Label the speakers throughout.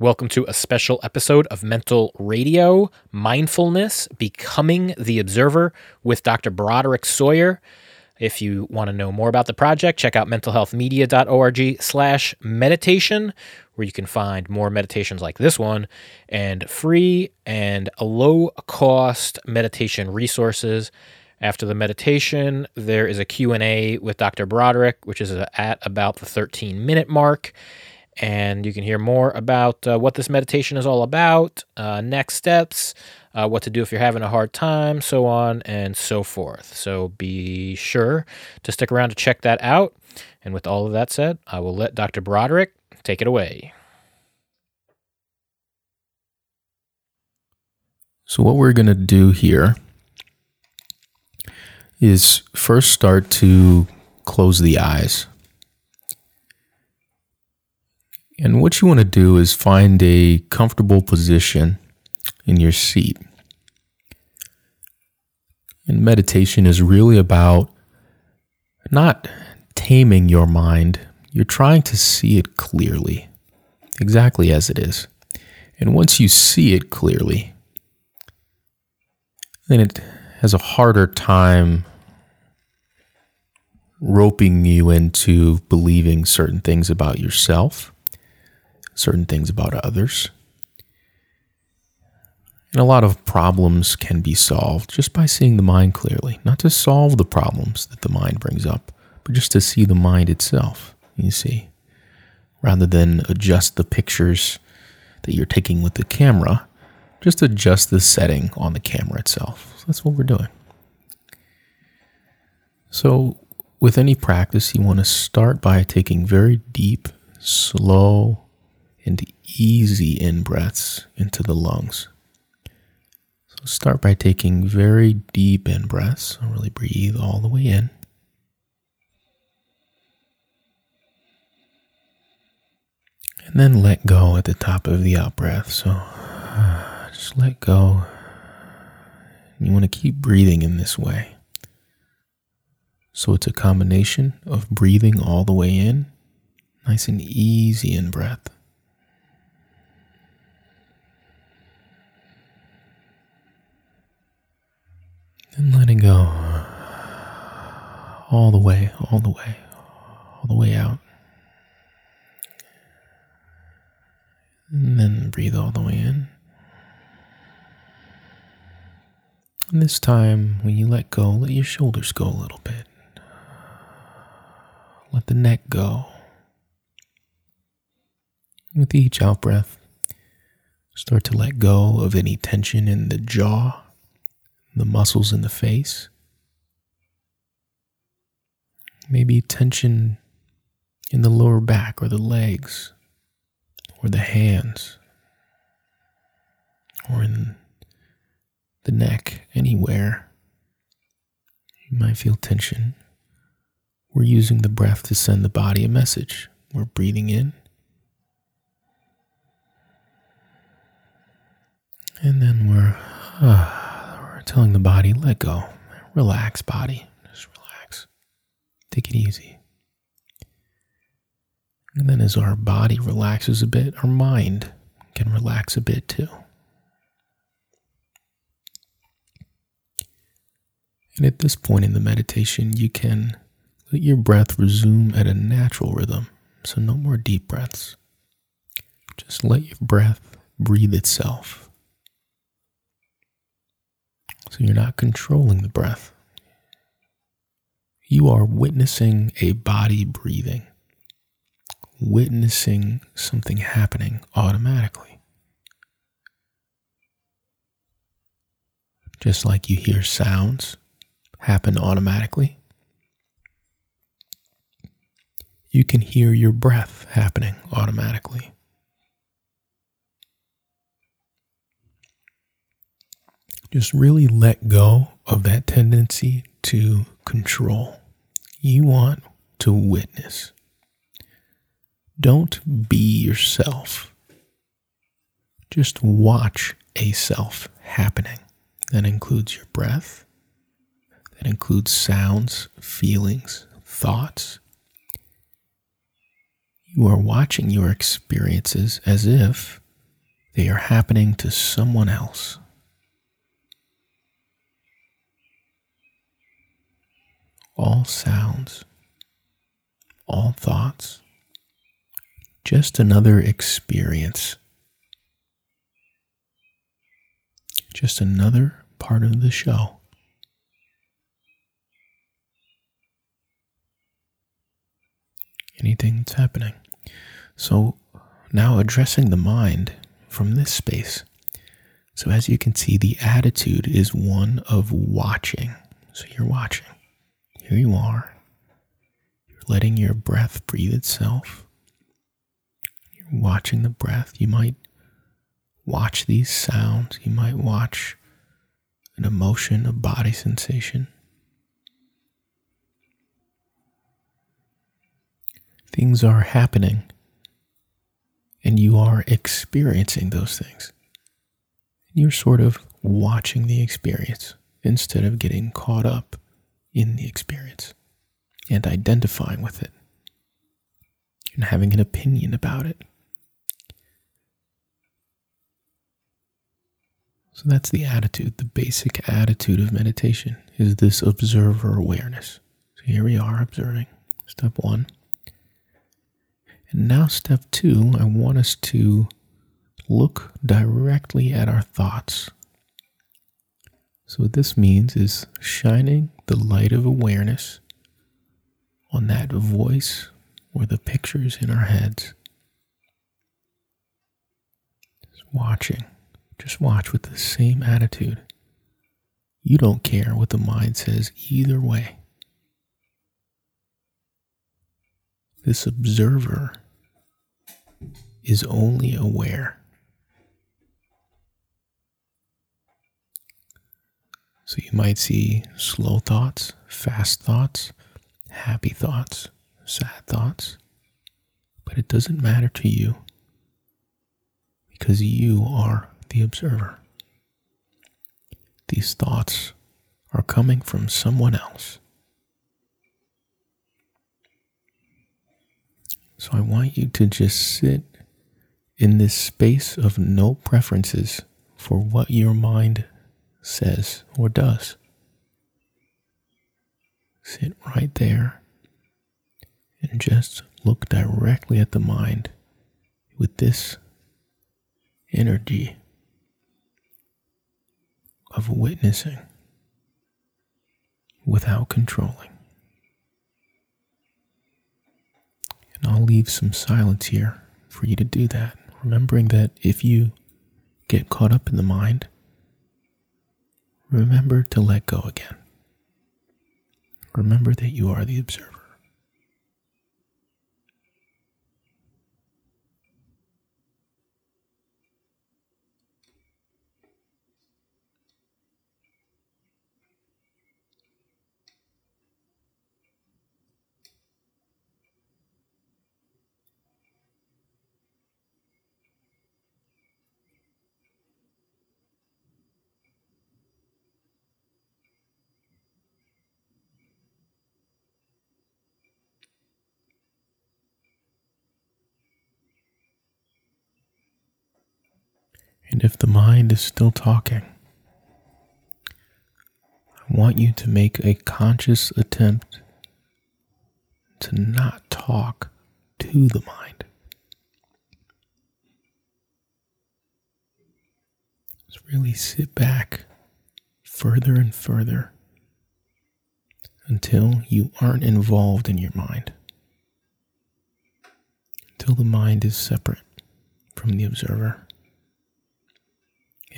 Speaker 1: Welcome to a special episode of Mental Radio Mindfulness Becoming the Observer with Dr. Broderick Sawyer. If you want to know more about the project, check out mentalhealthmedia.org slash meditation, where you can find more meditations like this one and free and low cost meditation resources. After the meditation, there is a Q&A with Dr. Broderick, which is at about the 13 minute mark and you can hear more about uh, what this meditation is all about, uh, next steps, uh, what to do if you're having a hard time, so on and so forth. So be sure to stick around to check that out. And with all of that said, I will let Dr. Broderick take it away.
Speaker 2: So, what we're going to do here is first start to close the eyes. And what you want to do is find a comfortable position in your seat. And meditation is really about not taming your mind, you're trying to see it clearly, exactly as it is. And once you see it clearly, then it has a harder time roping you into believing certain things about yourself certain things about others. And a lot of problems can be solved just by seeing the mind clearly, not to solve the problems that the mind brings up, but just to see the mind itself, you see, rather than adjust the pictures that you're taking with the camera, just adjust the setting on the camera itself. So that's what we're doing. So, with any practice, you want to start by taking very deep, slow, and easy in breaths into the lungs. So start by taking very deep in breaths. Really breathe all the way in. And then let go at the top of the out breath. So just let go. You want to keep breathing in this way. So it's a combination of breathing all the way in, nice and easy in breath. And letting go all the way, all the way, all the way out. And then breathe all the way in. And this time, when you let go, let your shoulders go a little bit. Let the neck go. With each out breath, start to let go of any tension in the jaw the muscles in the face, maybe tension in the lower back or the legs or the hands or in the neck, anywhere. You might feel tension. We're using the breath to send the body a message. We're breathing in. And then we're. Uh, telling the body, let go. Relax, body. Just relax. Take it easy. And then as our body relaxes a bit, our mind can relax a bit too. And at this point in the meditation, you can let your breath resume at a natural rhythm. So, no more deep breaths. Just let your breath breathe itself. So you're not controlling the breath. You are witnessing a body breathing, witnessing something happening automatically. Just like you hear sounds happen automatically, you can hear your breath happening automatically. Just really let go of that tendency to control. You want to witness. Don't be yourself. Just watch a self happening. That includes your breath, that includes sounds, feelings, thoughts. You are watching your experiences as if they are happening to someone else. All sounds, all thoughts, just another experience. Just another part of the show. Anything that's happening. So now addressing the mind from this space. So as you can see, the attitude is one of watching. So you're watching. Here you are. You're letting your breath breathe itself. You're watching the breath. You might watch these sounds. You might watch an emotion, a body sensation. Things are happening, and you are experiencing those things. You're sort of watching the experience instead of getting caught up in the experience and identifying with it and having an opinion about it. So that's the attitude. The basic attitude of meditation is this observer awareness. So here we are observing. Step one. And now, step two, I want us to look directly at our thoughts. So, what this means is shining the light of awareness on that voice or the pictures in our heads. Just watching. Just watch with the same attitude. You don't care what the mind says either way. This observer is only aware. So you might see slow thoughts, fast thoughts, happy thoughts, sad thoughts, but it doesn't matter to you because you are the observer. These thoughts are coming from someone else. So I want you to just sit in this space of no preferences for what your mind says or does. Sit right there and just look directly at the mind with this energy of witnessing without controlling. And I'll leave some silence here for you to do that, remembering that if you get caught up in the mind, remember to let go again. Remember that you are the observer. And if the mind is still talking, I want you to make a conscious attempt to not talk to the mind. Just really sit back further and further until you aren't involved in your mind, until the mind is separate from the observer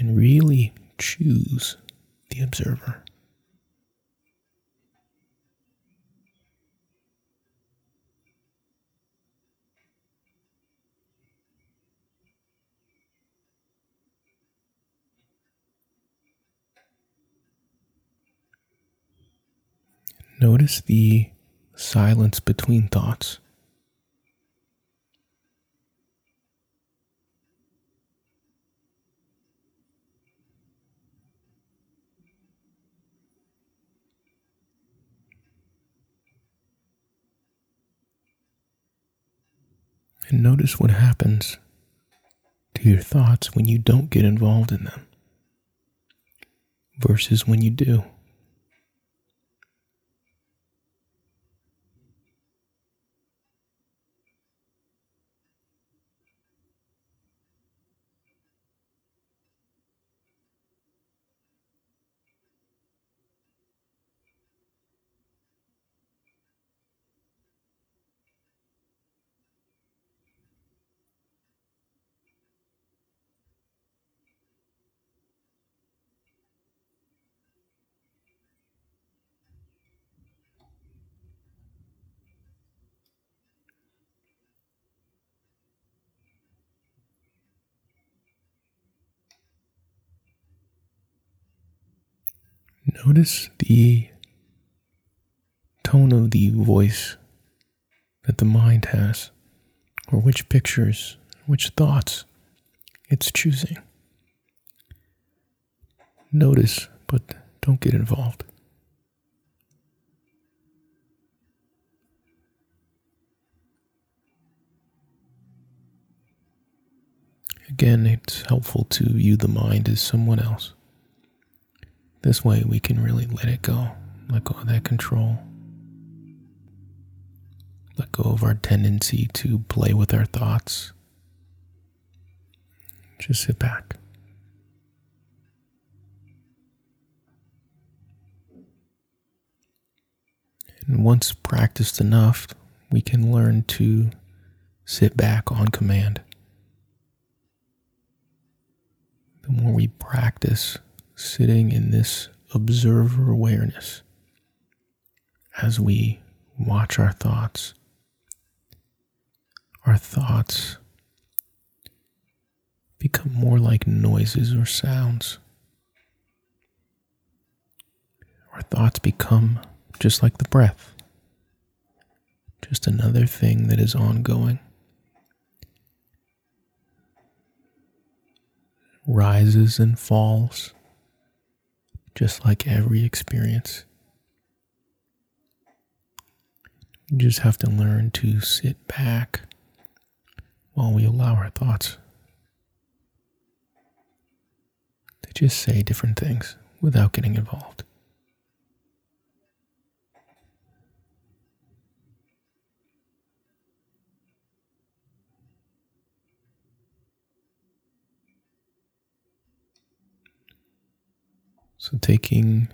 Speaker 2: and really choose the observer. Notice the silence between thoughts. And notice what happens to your thoughts when you don't get involved in them versus when you do. Notice the tone of the voice that the mind has, or which pictures, which thoughts it's choosing. Notice, but don't get involved. Again, it's helpful to view the mind as someone else. This way, we can really let it go, let go of that control, let go of our tendency to play with our thoughts. Just sit back. And once practiced enough, we can learn to sit back on command. The more we practice sitting in this observer awareness as we watch our thoughts. Our thoughts become more like noises or sounds. Our thoughts become just like the breath, just another thing that is ongoing. Rises and falls just like every experience. We just have to learn to sit back while we allow our thoughts to just say different things without getting involved. So, taking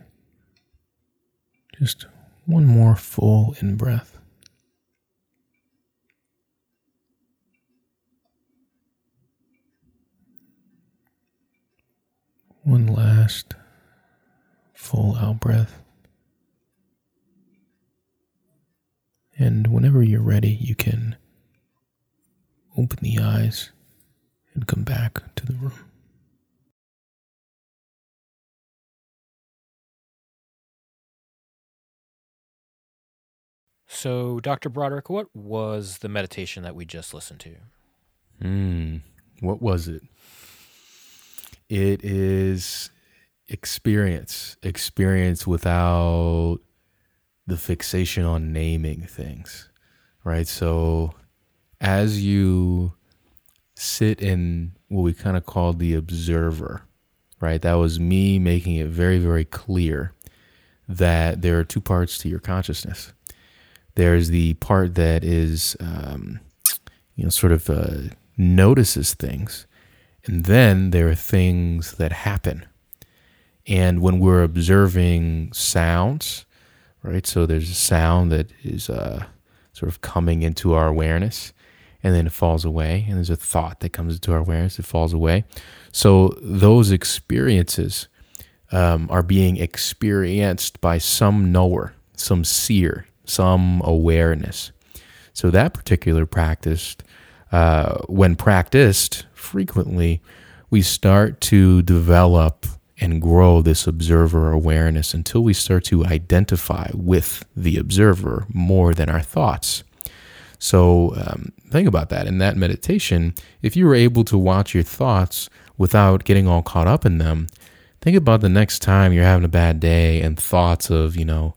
Speaker 2: just one more full in breath. One last full out breath. And whenever you're ready, you can open the eyes and come back to the room.
Speaker 1: So, Dr. Broderick, what was the meditation that we just listened to?
Speaker 2: Hmm. What was it? It is experience, experience without the fixation on naming things, right? So, as you sit in what we kind of call the observer, right? That was me making it very, very clear that there are two parts to your consciousness there's the part that is, um, you know, sort of uh, notices things. And then there are things that happen. And when we're observing sounds, right? So there's a sound that is uh, sort of coming into our awareness and then it falls away. And there's a thought that comes into our awareness, it falls away. So those experiences um, are being experienced by some knower, some seer, some awareness. So that particular practice, uh, when practiced frequently, we start to develop and grow this observer awareness until we start to identify with the observer more than our thoughts. So um, think about that. In that meditation, if you were able to watch your thoughts without getting all caught up in them, think about the next time you're having a bad day and thoughts of, you know,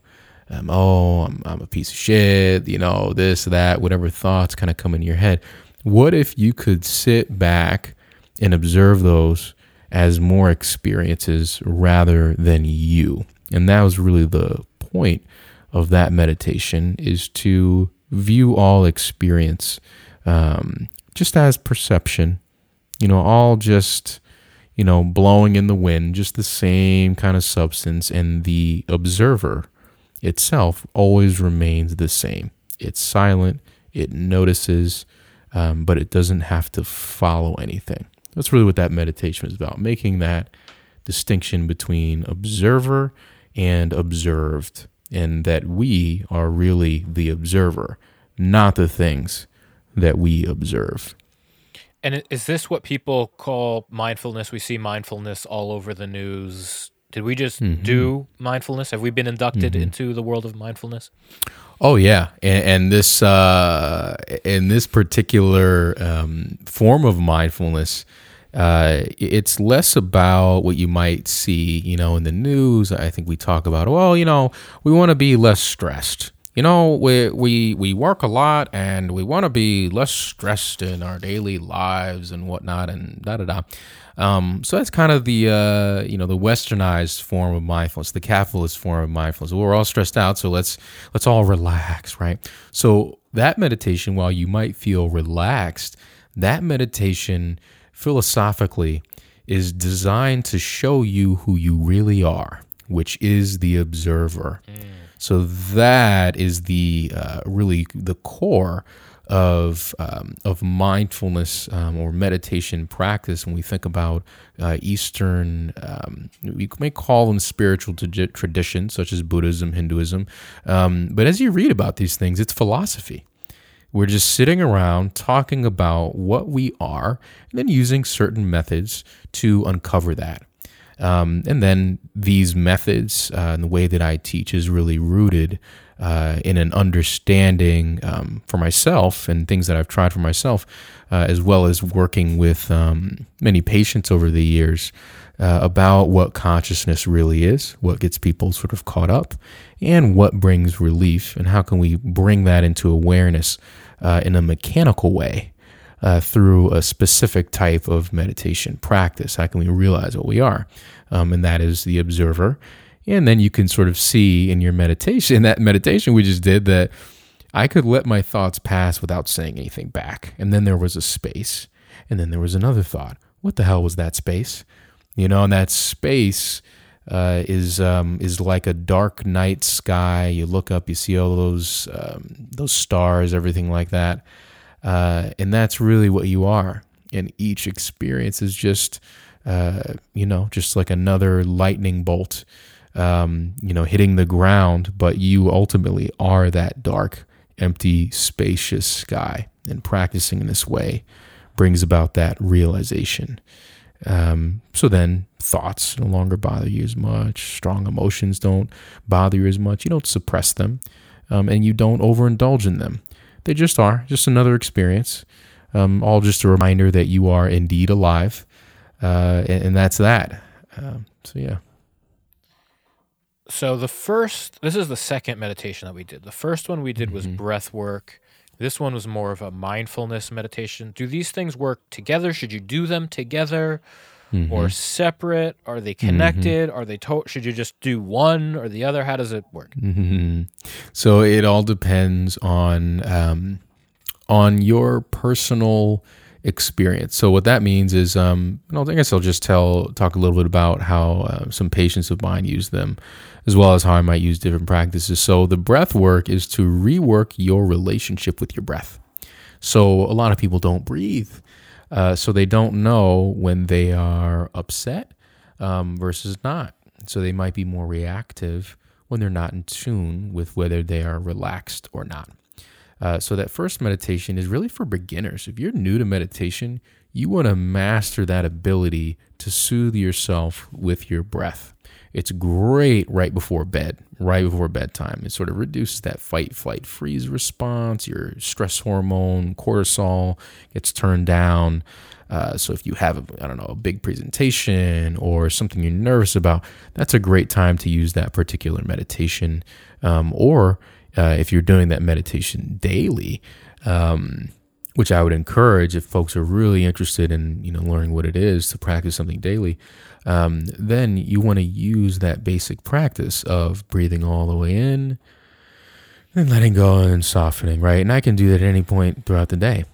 Speaker 2: um, oh, I'm, I'm a piece of shit, you know, this, that, whatever thoughts kind of come in your head. What if you could sit back and observe those as more experiences rather than you. And that was really the point of that meditation is to view all experience um, just as perception, you know, all just, you know, blowing in the wind, just the same kind of substance. And the observer itself always remains the same. It's silent, it notices, um, but it doesn't have to follow anything. That's really what that meditation is about, making that distinction between observer and observed, and that we are really the observer, not the things that we observe.
Speaker 1: And is this what people call mindfulness? We see mindfulness all over the news. Did we just mm-hmm. do mindfulness? Have we been inducted mm-hmm. into the world of mindfulness?
Speaker 2: Oh yeah, and, and this uh, in this particular um, form of mindfulness, uh, it's less about what you might see, you know, in the news. I think we talk about, well, you know, we want to be less stressed. You know, we we we work a lot and we want to be less stressed in our daily lives and whatnot, and da da da. Um, so that's kind of the uh, you know the westernized form of mindfulness, the capitalist form of mindfulness. We're all stressed out, so let's let's all relax, right? So that meditation, while you might feel relaxed, that meditation philosophically is designed to show you who you really are, which is the observer. Mm. So that is the uh, really the core of um, of mindfulness um, or meditation practice when we think about uh, Eastern, um, we may call them spiritual traditions such as Buddhism, Hinduism. Um, but as you read about these things, it's philosophy. We're just sitting around talking about what we are and then using certain methods to uncover that. Um, and then these methods uh, and the way that I teach is really rooted uh, in an understanding um, for myself and things that I've tried for myself, uh, as well as working with um, many patients over the years uh, about what consciousness really is, what gets people sort of caught up, and what brings relief, and how can we bring that into awareness uh, in a mechanical way. Uh, through a specific type of meditation practice. How can we realize what we are? Um, and that is the observer and then you can sort of see in your meditation, in that meditation we just did, that I could let my thoughts pass without saying anything back. And then there was a space. And then there was another thought. What the hell was that space? You know, and that space uh, is um, is like a dark night sky. You look up, you see all those um, those stars, everything like that, uh, and that's really what you are. And each experience is just, uh, you know, just like another lightning bolt um, you know, hitting the ground, but you ultimately are that dark, empty, spacious sky. And practicing in this way brings about that realization. Um, so then thoughts no longer bother you as much. Strong emotions don't bother you as much. You don't suppress them, um, and you don't overindulge in them. They just are, just another experience. Um, all just a reminder that you are indeed alive, uh, and, and, that's that. Um, so yeah
Speaker 1: so the first this is the second meditation that we did the first one we did was mm-hmm. breath work this one was more of a mindfulness meditation do these things work together should you do them together mm-hmm. or separate are they connected mm-hmm. are they to- should you just do one or the other how does it work
Speaker 2: mm-hmm. so it all depends on um, on your personal experience. So what that means is, um, I guess I'll just tell talk a little bit about how uh, some patients of mine use them, as well as how I might use different practices. So the breath work is to rework your relationship with your breath. So a lot of people don't breathe, uh, so they don't know when they are upset um, versus not. So they might be more reactive when they're not in tune with whether they are relaxed or not. Uh, so that first meditation is really for beginners. If you're new to meditation, you want to master that ability to soothe yourself with your breath. It's great right before bed, right before bedtime. It sort of reduces that fight, flight, freeze response. Your stress hormone, cortisol, gets turned down. Uh, so if you have, I don't know, a big presentation or something you're nervous about, that's a great time to use that particular meditation. Um, or uh, if you're doing that meditation daily, um, which I would encourage if folks are really interested in you know learning what it is to practice something daily. Um, then you want to use that basic practice of breathing all the way in and letting go and softening, right? And I can do that at any point throughout the day.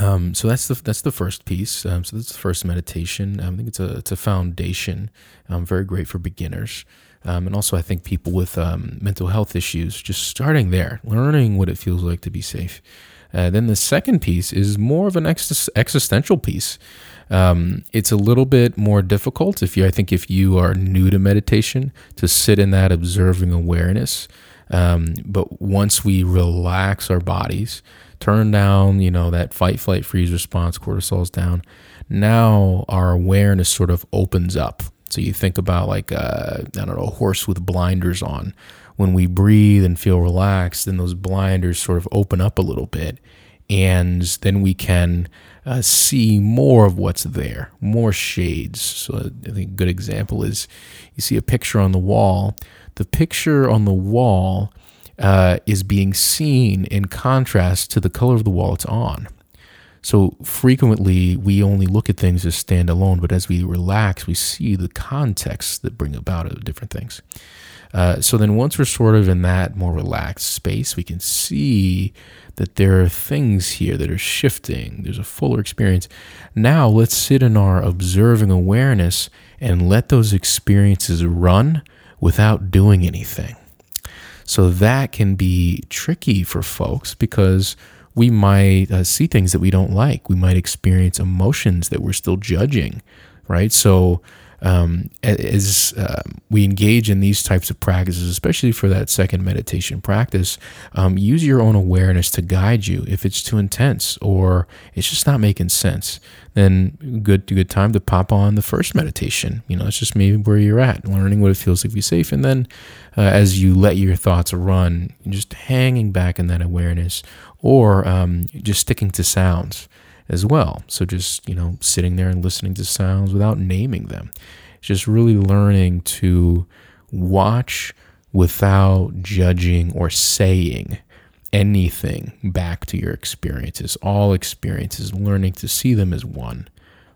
Speaker 2: Um, so that's the that's the first piece. Um, so that's the first meditation. I think it's a it's a foundation. Um, very great for beginners, um, and also I think people with um, mental health issues just starting there, learning what it feels like to be safe. Uh, then the second piece is more of an ex- existential piece. Um, it's a little bit more difficult if you, I think, if you are new to meditation, to sit in that observing awareness. Um, but once we relax our bodies, turn down, you know, that fight, flight, freeze response, cortisol's down. Now our awareness sort of opens up. So you think about like a, I don't know, a horse with blinders on. When we breathe and feel relaxed, then those blinders sort of open up a little bit, and then we can uh, see more of what's there, more shades. So I think a good example is you see a picture on the wall. The picture on the wall uh, is being seen in contrast to the color of the wall it's on. So frequently we only look at things as standalone, but as we relax, we see the context that bring about different things. Uh, so then once we're sort of in that more relaxed space, we can see that there are things here that are shifting. There's a fuller experience. Now let's sit in our observing awareness and let those experiences run without doing anything. So that can be tricky for folks because we might uh, see things that we don't like. We might experience emotions that we're still judging, right? So um, as uh, we engage in these types of practices, especially for that second meditation practice, um, use your own awareness to guide you. If it's too intense or it's just not making sense, then good good time to pop on the first meditation. You know, it's just maybe where you're at, learning what it feels like to be safe, and then uh, as you let your thoughts run, just hanging back in that awareness, or um, just sticking to sounds as well. So just, you know, sitting there and listening to sounds without naming them. Just really learning to watch without judging or saying anything back to your experiences. All experiences, learning to see them as one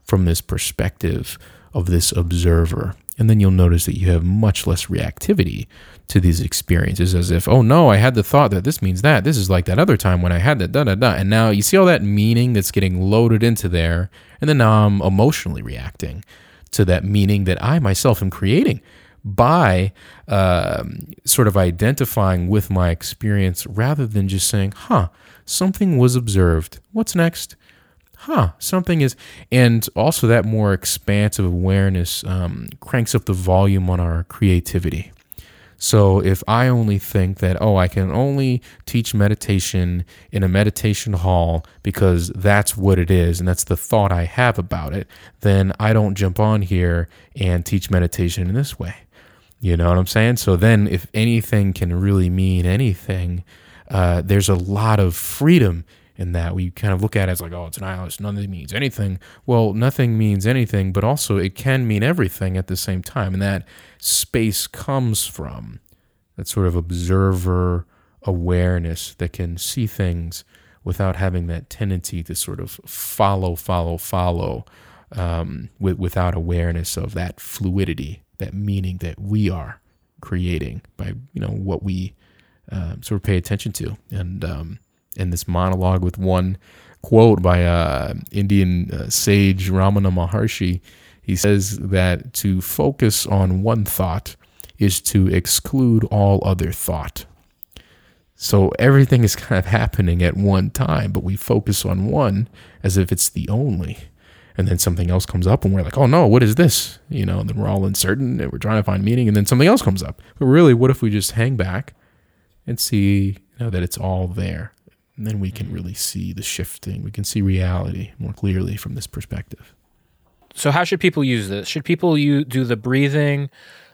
Speaker 2: from this perspective of this observer. And then you'll notice that you have much less reactivity to these experiences as if, oh no, I had the thought that this means that. This is like that other time when I had that, da da da. And now you see all that meaning that's getting loaded into there. And then now I'm emotionally reacting to that meaning that I myself am creating by um, sort of identifying with my experience rather than just saying, huh, something was observed. What's next? Huh, something is. And also, that more expansive awareness um, cranks up the volume on our creativity. So if I only think that, oh, I can only teach meditation in a meditation hall because that's what it is and that's the thought I have about it, then I don't jump on here and teach meditation in this way. You know what I'm saying? So then, if anything can really mean anything, uh, there's a lot of freedom in that. We kind of look at it as like, oh, it's nihilist. Nothing means anything. Well, nothing means anything, but also it can mean everything at the same time. And that space comes from that sort of observer awareness that can see things without having that tendency to sort of follow, follow, follow, um, with, without awareness of that fluidity, that meaning that we are creating by you know what we um, sort of pay attention to. And um, in this monologue with one quote by uh, Indian uh, sage Ramana Maharshi, he says that to focus on one thought is to exclude all other thought. So everything is kind of happening at one time, but we focus on one as if it's the only. And then something else comes up and we're like, oh no, what is this? You know, and then we're all uncertain and we're trying to find meaning, and then something else comes up. But really, what if we just hang back and see you know, that it's all there? And then we can really see the shifting. We can see reality more clearly from this perspective.
Speaker 1: So, how should people use this? Should people you do the breathing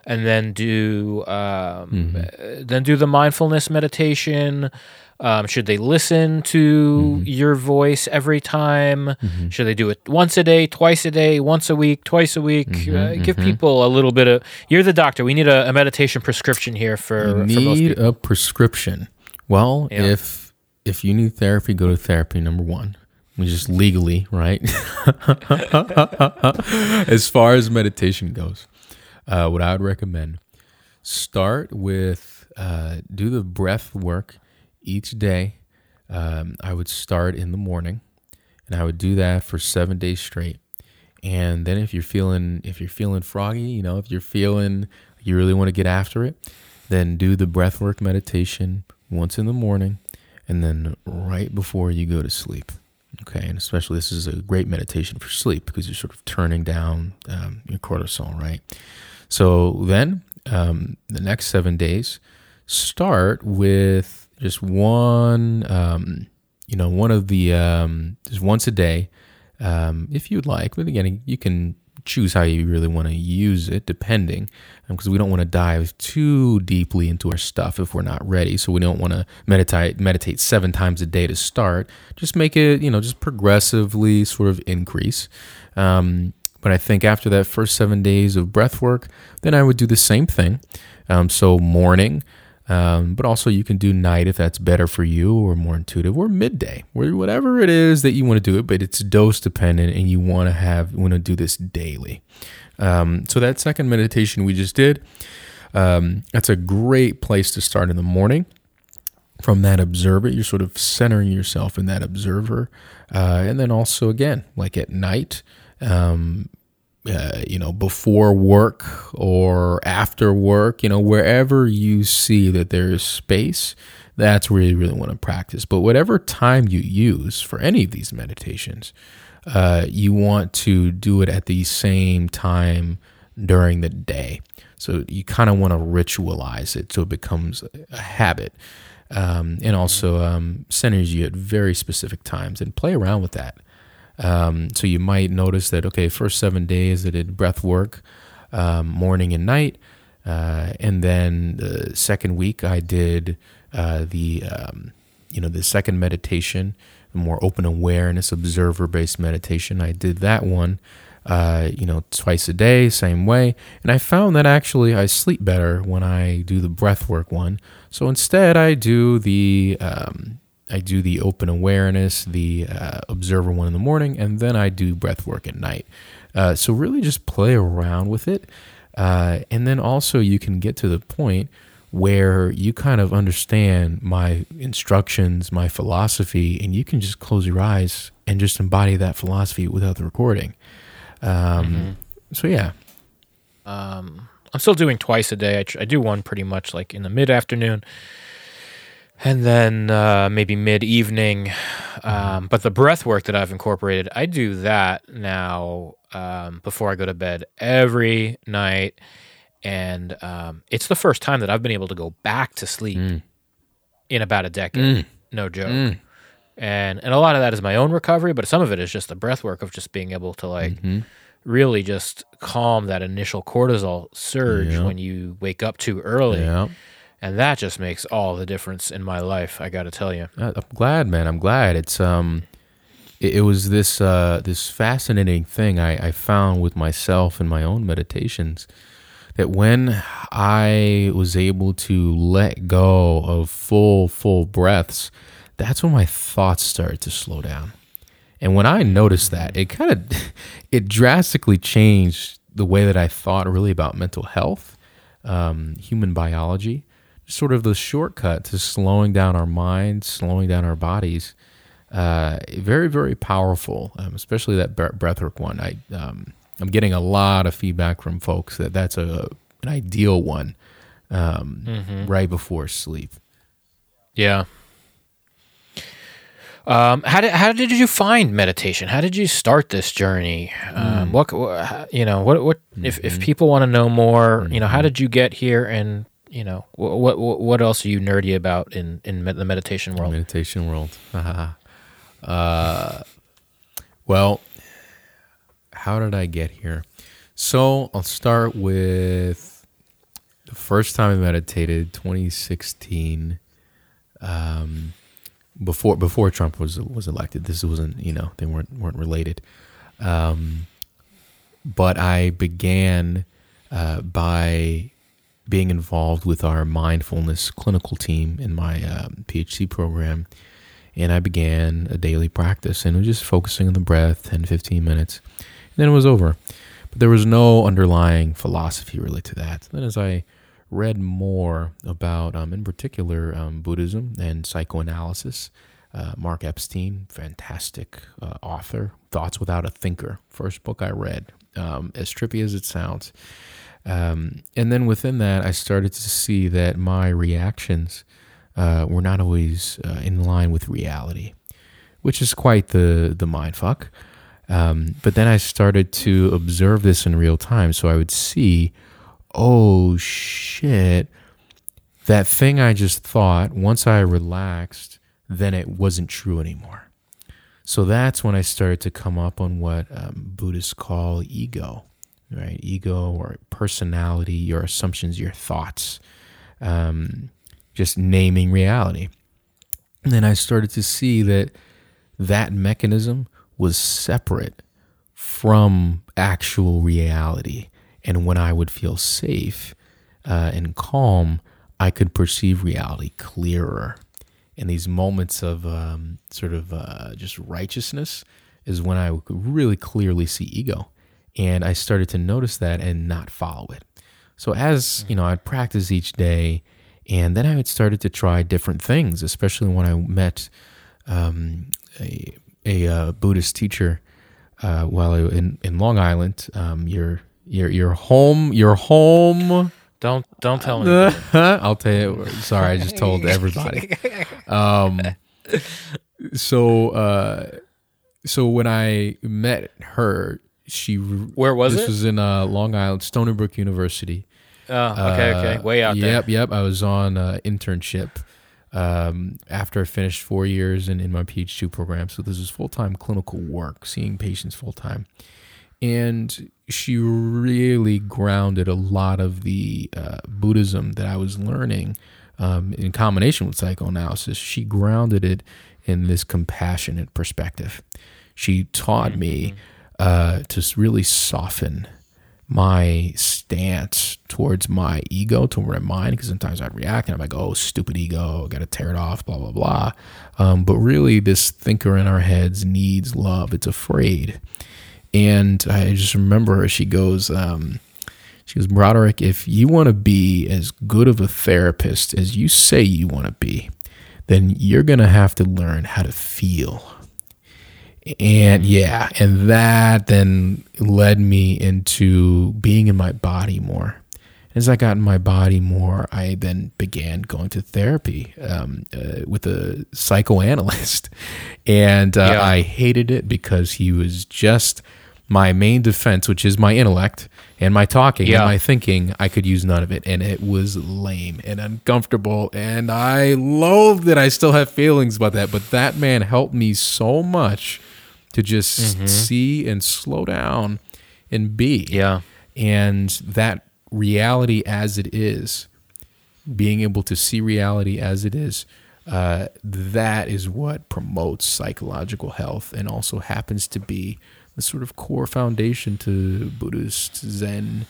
Speaker 1: and then do um, mm-hmm. Uh, then do the mindfulness meditation? Um, should they listen to mm-hmm. your voice every time? Mm-hmm. Should they do it once a day, twice a day, once a week, twice a week? Mm-hmm. Uh, give mm-hmm. people a little bit of. You're the doctor. We need a, a meditation prescription here for.
Speaker 2: You need
Speaker 1: for
Speaker 2: a prescription. Well, yeah. if if you need therapy, go to therapy. Number one, which is legally right. as far as meditation goes, uh, what I would recommend start with uh, do the breath work each day. Um, I would start in the morning, and I would do that for seven days straight. And then if you're feeling if you're feeling froggy, you know, if you're feeling you really want to get after it, then do the breathwork meditation once in the morning and then right before you go to sleep. Okay, and especially this is a great meditation for sleep because you're sort of turning down um, your cortisol, right? So then um, the next seven days, start with just one, um, you know, one of the um, just once a day, um, if you'd like. But again, you can choose how you really want to use it, depending, because um, we don't want to dive too deeply into our stuff if we're not ready. So we don't want to meditate meditate seven times a day to start. Just make it, you know, just progressively sort of increase. Um, but I think after that first seven days of breath work, then I would do the same thing. Um, so morning. Um, but also you can do night if that's better for you or more intuitive or midday or whatever it is that you want to do it but it's dose dependent and you want to have want to do this daily. Um, so that second meditation we just did um, that's a great place to start in the morning. From that observer you're sort of centering yourself in that observer uh, and then also again like at night um, uh, you know, before work or after work, you know, wherever you see that there is space, that's where you really want to practice. But whatever time you use for any of these meditations, uh, you want to do it at the same time during the day. So you kind of want to ritualize it so it becomes a habit. Um, and also um, centers you at very specific times and play around with that. Um, so you might notice that okay, first seven days I did breath work, um, morning and night, uh, and then the second week I did uh, the um, you know the second meditation, the more open awareness, observer based meditation. I did that one. Uh, you know, twice a day, same way. And I found that actually I sleep better when I do the breath work one. So instead, I do the um, I do the open awareness, the uh, observer one in the morning, and then I do breath work at night. Uh, so really just play around with it. Uh, and then also you can get to the point where you kind of understand my instructions, my philosophy, and you can just close your eyes and just embody that philosophy without the recording. Um, mm-hmm. So, yeah.
Speaker 1: Um, I'm still doing twice a day. I, tr- I do one pretty much like in the mid afternoon and then uh, maybe mid evening. Um, but the breath work that I've incorporated, I do that now um, before I go to bed every night. And um, it's the first time that I've been able to go back to sleep mm. in about a decade. Mm. No joke. Mm. And and a lot of that is my own recovery, but some of it is just the breath work of just being able to like mm-hmm. really just calm that initial cortisol surge when you wake up too early. Yep and that just makes all the difference in my life. I got to tell you.
Speaker 2: I'm glad, man. I'm glad. It's um, it, it was this uh, this fascinating thing I, I found with myself in my own meditations that when I was able to let go of full full breaths, that's when my thoughts started to slow down. And when I noticed that, it kind of it drastically changed the way that I thought really about mental health, um, human biology sort of the shortcut to slowing down our minds, slowing down our bodies. Uh, very, very powerful, um, especially that breathwork one. I, um, I'm getting a lot of feedback from folks that that's a an ideal one um, mm-hmm. right before sleep.
Speaker 1: Yeah. Um, how did how did you find meditation? How did you start this journey? Um, mm. What you know? What what if if mm-hmm. people want to know more? Mm-hmm. You know, how mm-hmm. did you get here, and you know what what what else are you nerdy about in in the meditation world?
Speaker 2: Meditation world. uh, well, how did I get here? So I'll start with the first time I meditated, 2016. Um, before before Trump was was elected. This wasn't you know they weren't weren't related. Um, but I began uh, by being involved with our mindfulness clinical team in my um, PhD program. and I began a daily practice and was just focusing on the breath 10, 15 minutes. And then it was over. But there was no underlying philosophy really to that. Then as I read more about, um, in particular, um, Buddhism and psychoanalysis, uh, Mark Epstein, fantastic uh, author, Thoughts Without a Thinker, first book I read, um, as trippy as it sounds. Um, and then within that, I started to see that my reactions uh, were not always uh, in line with reality, which is quite the the mind fuck. Um, but then I started to observe this in real time, so I would see, oh shit, that thing I just thought. Once I relaxed, then it wasn't true anymore. So that's when I started to come up on what um, Buddhists call ego, right? Ego or personality, your assumptions, your thoughts. Um, just naming reality. And then I started to see that that mechanism was separate from actual reality. And when I would feel safe uh, and calm, I could perceive reality clearer. And these moments of um, sort of uh, just righteousness is when I could really clearly see ego. And I started to notice that and not follow it. So as you know, I'd practice each day and then I had started to try different things, especially when I met um, a, a uh, Buddhist teacher uh, while I, in in Long Island. Um, your your your home your home.
Speaker 1: Don't don't tell me.
Speaker 2: I'll tell you. Sorry, I just told everybody. Um, so uh, so when I met her, she
Speaker 1: where was
Speaker 2: this
Speaker 1: it?
Speaker 2: was in uh, Long Island, Stony Brook University.
Speaker 1: Oh, okay, okay, way out there.
Speaker 2: Yep, yep. I was on uh, internship um, after I finished four years in, in my PhD program. So this is full time clinical work, seeing patients full time. And she really grounded a lot of the uh, Buddhism that I was learning um, in combination with psychoanalysis. She grounded it in this compassionate perspective. She taught me uh, to really soften my stance towards my ego, to my mind, because sometimes I'd react and I'm like, oh, stupid ego, I got to tear it off, blah, blah, blah. Um, but really, this thinker in our heads needs love, it's afraid. And I just remember her, she goes, um, she goes, Broderick, if you want to be as good of a therapist as you say you want to be, then you're to have to learn how to feel and yeah, and that then led me into being in my body more. As I got in my body more, I then began going to therapy um, uh, with a psychoanalyst. And uh,
Speaker 1: Yeah.
Speaker 2: I hated it because he was just my main defense, which is my intellect and my talking
Speaker 1: Yeah.
Speaker 2: and my thinking. I could use none of it. And it was lame and uncomfortable. And I loathed it. I still have feelings about that. But that man helped me so much to just
Speaker 1: Mm-hmm.
Speaker 2: see and slow down and be.
Speaker 1: Yeah.
Speaker 2: And that reality as it is, being able to see reality as it is, uh, that is what promotes psychological health and also happens to be the sort of core foundation to Buddhist Zen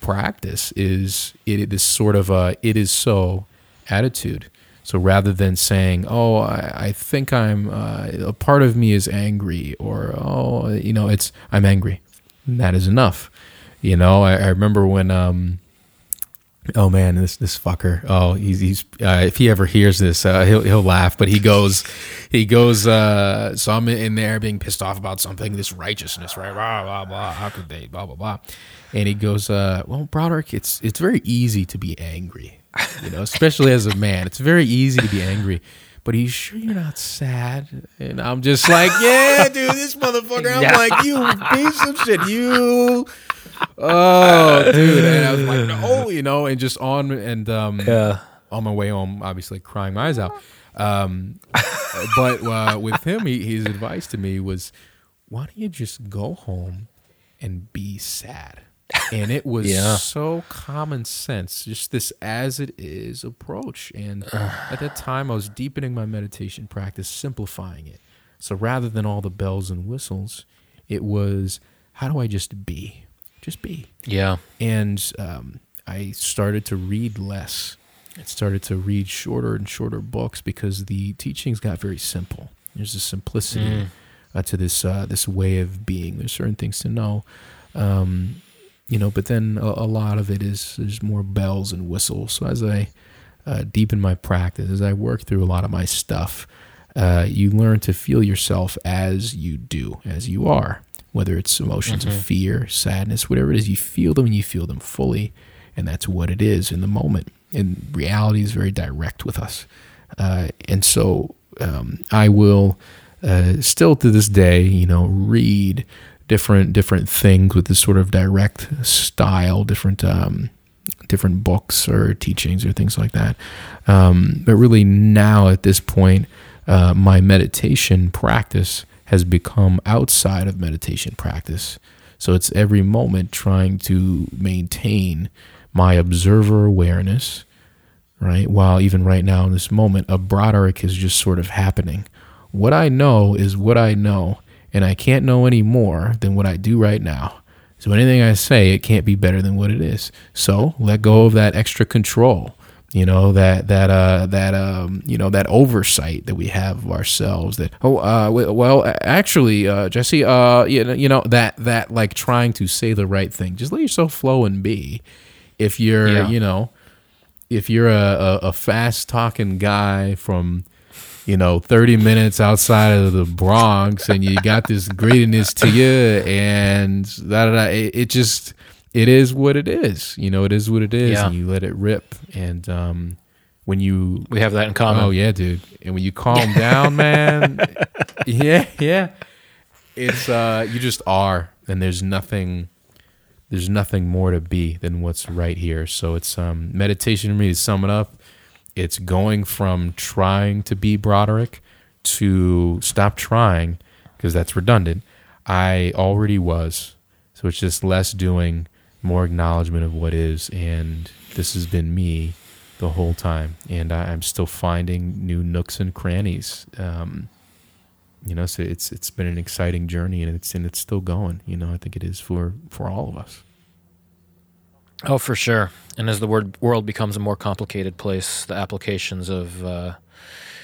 Speaker 2: practice is it this sort of a it is so attitude. So rather than saying, "Oh, I, I think I'm uh, a part of me is angry," or "Oh, you know, it's I'm angry," and that is enough. You know, I, I remember when um, oh man, this this fucker. Oh, he's he's uh, if he ever hears this, uh, he'll he'll laugh. But he goes, he goes. Uh, so I'm in there being pissed off about something. This righteousness, right? Blah blah blah. How could they? Blah blah blah. And he goes, uh, well, Broderick, it's it's very easy to be angry. You know, especially as a man, it's very easy to be angry. But are you sure you're not sad? And I'm just like, yeah, dude, this motherfucker. I'm like, you piece of shit, you oh dude and i was like no you know and just on and um
Speaker 1: Yeah.
Speaker 2: on my way home obviously crying my eyes out um but uh, with him he, his advice to me was why don't you just go home and be sad and it was
Speaker 1: Yeah.
Speaker 2: so common sense just this as it is approach and at that time i was deepening my meditation practice simplifying it so rather than all the bells and whistles it was how do i just be just be
Speaker 1: Yeah.
Speaker 2: and um, I started to read less. I started to read shorter and shorter books because the teachings got very simple. There's a simplicity
Speaker 1: Mm.
Speaker 2: uh, to this uh, this way of being. There's certain things to know, um, you know, but then a, a lot of it is there's more bells and whistles. So as I uh, deepen my practice, as I work through a lot of my stuff, uh, you learn to feel yourself as you do, as you are. Whether it's emotions of
Speaker 1: Mhm.
Speaker 2: fear, sadness, whatever it is, you feel them and you feel them fully, and that's what it is in the moment. And reality is very direct with us, uh, and so um, I will uh, still to this day, you know, read different different things with this sort of direct style, different um, different books or teachings or things like that. Um, but really, now at this point, uh, my meditation practice has become outside of meditation practice. So it's every moment trying to maintain my observer awareness, right? While even right now in this moment, a Broderick is just sort of happening. What I know is what I know, and I can't know any more than what I do right now. So anything I say, it can't be better than what it is. So let go of that extra control, you know, that that uh that um you know that oversight that we have of ourselves. That oh uh well actually uh Jesse uh you know, you know that that like trying to say the right thing. Just let yourself flow and be. If you're
Speaker 1: Yeah.
Speaker 2: you know if you're a, a, a fast talking guy from you know 30 minutes outside of the Bronx and you got this greediness to you and da, da, da, it, it just it is what it is. You know it is what it is
Speaker 1: Yeah.
Speaker 2: and you let it rip and um when you
Speaker 1: We have that in common.
Speaker 2: oh yeah dude. And when you calm down man yeah yeah. It's uh you just are and there's nothing there's nothing more to be than what's right here. So it's um meditation for me to sum it up it's going from trying to be broderick to stop trying because that's redundant. I already was. So it's just less doing more acknowledgement of what is and this has been me the whole time. And I, i'm still finding new nooks and crannies. Um you know so it's it's been an exciting journey and it's and it's still going. You know i think it is for for all of us
Speaker 1: Oh, for sure. And as the word world becomes a more complicated place, the applications of uh,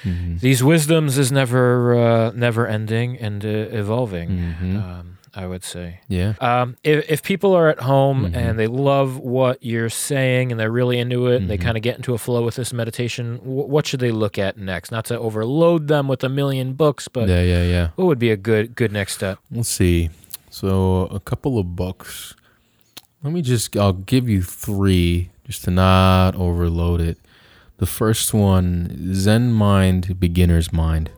Speaker 2: mm-hmm.
Speaker 1: these wisdoms is never uh, never ending and uh, evolving.
Speaker 2: Mhm.
Speaker 1: Um, I would say.
Speaker 2: yeah
Speaker 1: Um, if, if people are at home
Speaker 2: Mhm.
Speaker 1: and they love what you're saying and they're really into it, and they
Speaker 2: Mhm.
Speaker 1: kind of get into a flow with this meditation, wh- what should they look at next? Not to overload them with a million books, but
Speaker 2: yeah yeah yeah
Speaker 1: what would be a good good next step?
Speaker 2: Let's see. So a couple of books. Let me just I'll give you three just to not overload it. The first one, Zen Mind, Beginner's Mind.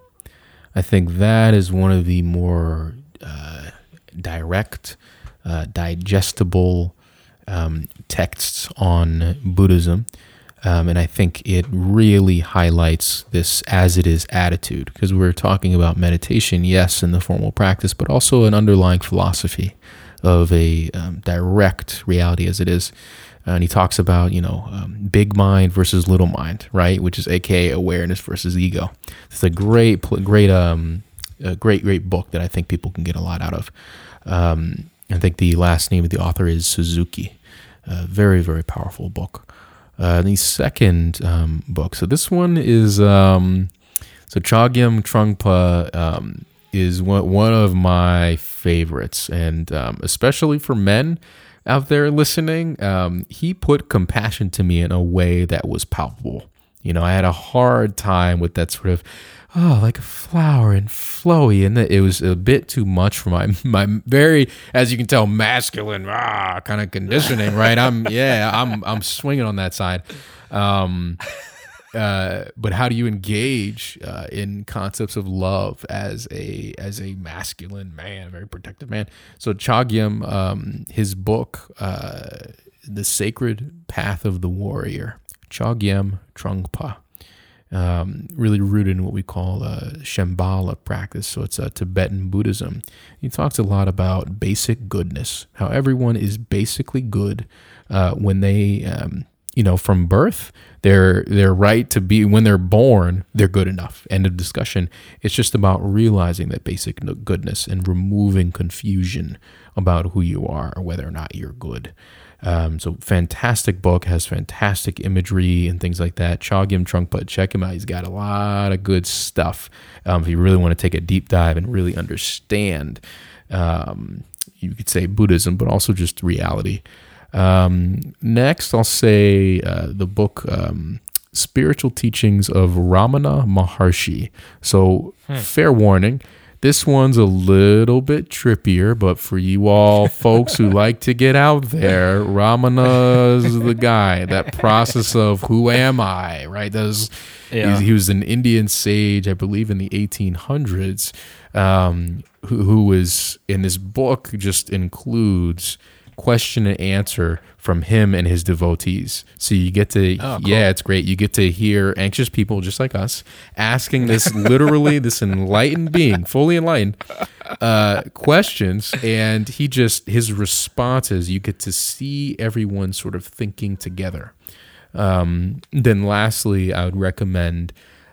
Speaker 2: I think that is one of the more uh, direct, uh, digestible um, texts on Buddhism. Um, and I think it really highlights this as it is attitude because we're talking about meditation, yes, in the formal practice, but also an underlying philosophy of a um, direct reality as it is. And he talks about, you know, um, big mind versus little mind, right? Which is AKA awareness versus ego. It's a great, great, um, a great, great book that I think people can get a lot out of. Um, I think the last name of the author is Suzuki. A very, very powerful book. Uh, the second um, book. So this one is um, so Chogyam Trungpa um, is one one of my favorites, and um, especially for men out there listening, um, he put compassion to me in a way that was palpable. You know, I had a hard time with that sort of oh, like a flower and flowy, and it was a bit too much for my my very, as you can tell, masculine ah, kind of conditioning. Right? I'm yeah, I'm I'm swinging on that side. Um, uh, but how do you engage uh, in concepts of love as a as a masculine man, a very protective man? So Chogyam, um, his book, uh, "The Sacred Path of the Warrior," Chogyam Trungpa um, really rooted in what we call uh, Shambhala practice. So it's a Tibetan Buddhism. He talks a lot about basic goodness, how everyone is basically good uh, when they um, you know, from birth, they're they're right to be when they're born, they're good enough. End of discussion. It's just about realizing that basic goodness and removing confusion about who you are or whether or not you're good. Um, so fantastic book has fantastic imagery and things like that. Chogyam Trungpa, check him out. He's got a lot of good stuff. Um, if you really want to take a deep dive and really understand, um, you could say Buddhism, but also just reality. Um, next, I'll say uh, the book um, Spiritual Teachings of Ramana Maharshi. So, hmm. fair warning. This one's a little bit trippier, but for you all folks who like to get out there, Ramana's the guy. That process of who am I, right? Those, yeah. he was an Indian sage, I believe, in the 1800s, um, who, who in this book just includes question and answer from him and his devotees. So you get to, oh, cool. yeah, it's great. You get to hear anxious people just like us asking this literally, this enlightened being, fully enlightened, uh, questions. And he just, his responses, you get to see everyone sort of thinking together. Um, then lastly, I would recommend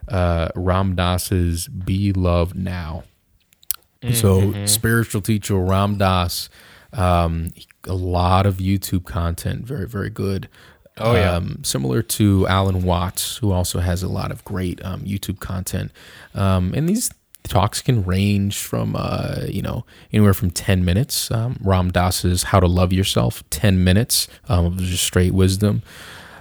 Speaker 2: uh, Ram Dass's Be Love Now. Mm-hmm. So spiritual teacher Ram Dass um, a lot of YouTube content, very very good.
Speaker 1: Oh yeah.
Speaker 2: Um, similar to Alan Watts, who also has a lot of great um, YouTube content, um, and these talks can range from uh, you know anywhere from 10 minutes um, ram dass's how to love yourself 10 minutes um, of just straight wisdom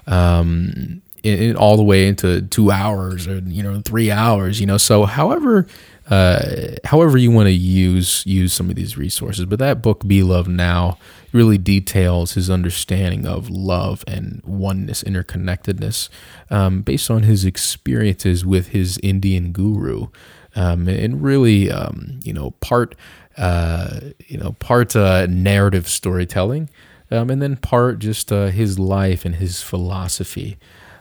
Speaker 2: um, in, all the way into two hours or you know three hours you know so however uh, however you want to use use some of these resources. But that book, Be Love Now, really details his understanding of love and oneness, interconnectedness, um, based on his experiences with his Indian guru, um, and really, um, you know, part, uh, you know, part uh, narrative storytelling, um, and then part just uh, his life and his philosophy.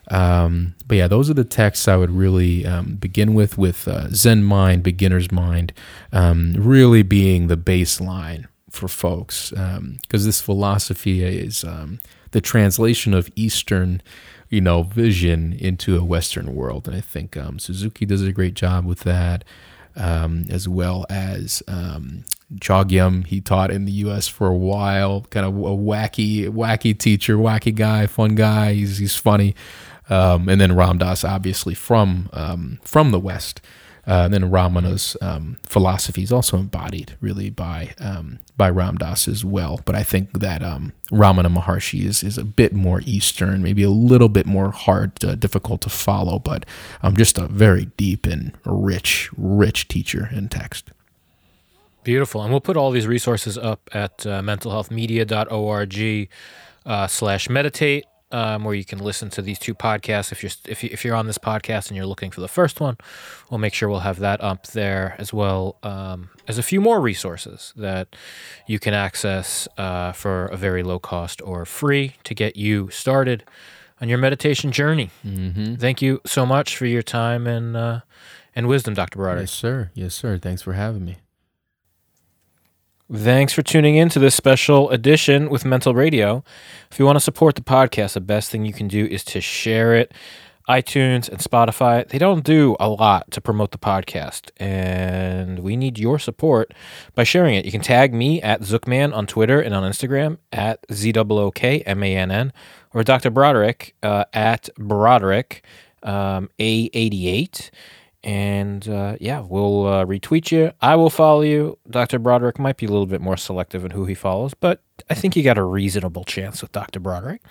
Speaker 2: Um, but yeah, those are the texts I would really um, begin with, with uh, Zen Mind, Beginner's Mind, um, really being the baseline for folks. Because um, this philosophy is um, the translation of Eastern, you know, vision into a Western world. And I think um, Suzuki does a great job with that. as well as um, Chogyam. He taught in the U.S. for a while. Kind of a wacky, wacky teacher, wacky guy, fun guy. He's he's funny. Um, and then Ram Dass, obviously from um, from the West. Uh, and then Ramana's um, philosophy is also embodied really by um, by Ram Dass as well. But I think that um, Ramana Maharshi is is a bit more Eastern, maybe a little bit more hard, uh, difficult to follow, but um, just a very deep and rich, rich teacher and text.
Speaker 1: Beautiful, and we'll put all these resources up at uh, mentalhealthmedia.org uh, slash meditate um, where you can listen to these two podcasts. If you're if, you, if you're on this podcast and you're looking for the first one, we'll make sure we'll have that up there as well um, as a few more resources that you can access uh, for a very low cost or free to get you started on your meditation journey. Mm-hmm. Thank you so much for your time and uh, and wisdom, Dr. Broderick.
Speaker 2: Yes, sir. Yes, sir. Thanks for having me.
Speaker 1: Thanks for tuning in to this special edition with Mental Radio. If you want to support the podcast, the best thing you can do is to share it. iTunes and Spotify, they don't do a lot to promote the podcast, and we need your support by sharing it. You can tag me at Zookmann on Twitter and on Instagram at Z-O-O-K-M-A-N-N or Dr. Broderick uh, at Broderick um, A88 and uh, yeah, we'll uh, retweet you. I will follow you. Dr. Broderick might be a little bit more selective in who he follows, but I think you got a reasonable chance with Dr. Broderick.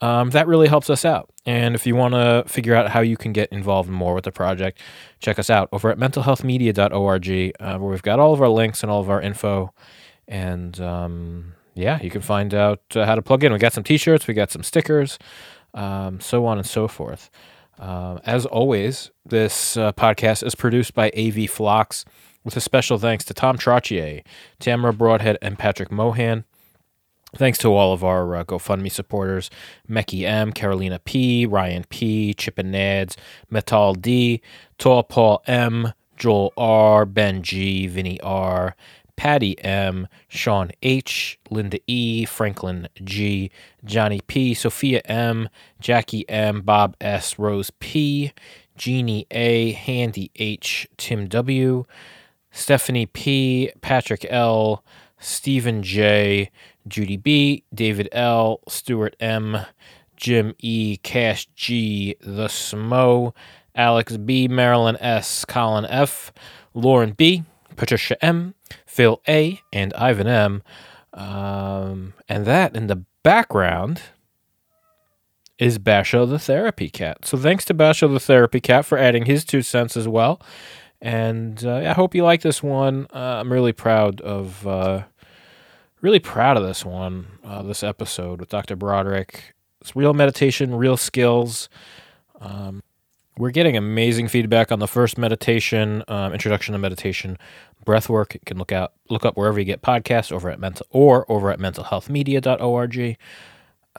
Speaker 1: Um, that really helps us out. And if you want to figure out how you can get involved more with the project, check us out over at mentalhealthmedia.org, uh, where we've got all of our links and all of our info. And um, yeah, you can find out uh, how to plug in. We got some t shirts, we got some stickers, um, so on and so forth. Uh, as always, this uh, podcast is produced by AV Flocks with a special thanks to Tom Trottier, Tamara Broadhead, and Patrick Mohan. Thanks to all of our uh, GoFundMe supporters Mecky M, Carolina P, Ryan P, Chip and Nads, Metal D, Tall Paul M, Joel R, Ben G, Vinny R, Patty M, Sean H, Linda E, Franklin G, Johnny P, Sophia M, Jackie M, Bob S, Rose P, Jeannie A, Handy H, Tim W, Stephanie P, Patrick L, Stephen J, Judy B, David L, Stuart M, Jim E, Cash G, The Smo, Alex B, Marilyn S, Colin F, Lauren B, Patricia M, Phil A, and Ivan M. Um, and that in the background is Basho the Therapy Cat. So thanks to Basho the Therapy Cat for adding his two cents as well. And uh, I hope you like this one. Uh, I'm really proud of, uh, really proud of this one, uh, this episode with Dr. Broderick. It's real meditation, real skills. Um, we're getting amazing feedback on the first meditation, um, introduction to meditation, breath work. You can look out, look up wherever you get podcasts over at mental or over at mentalhealthmedia.org.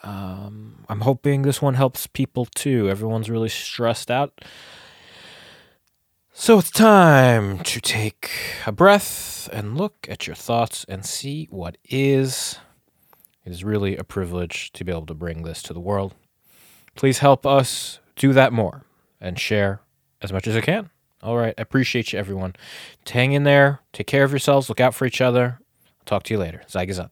Speaker 1: Um, I'm hoping this one helps people too. Everyone's really stressed out. So it's time to take a breath and look at your thoughts and see what is. It is really a privilege to be able to bring this to the world. Please help us do that more and share as much as I can. All right. I appreciate you, everyone. Hang in there. Take care of yourselves. Look out for each other. I'll talk to you later. Zygazant.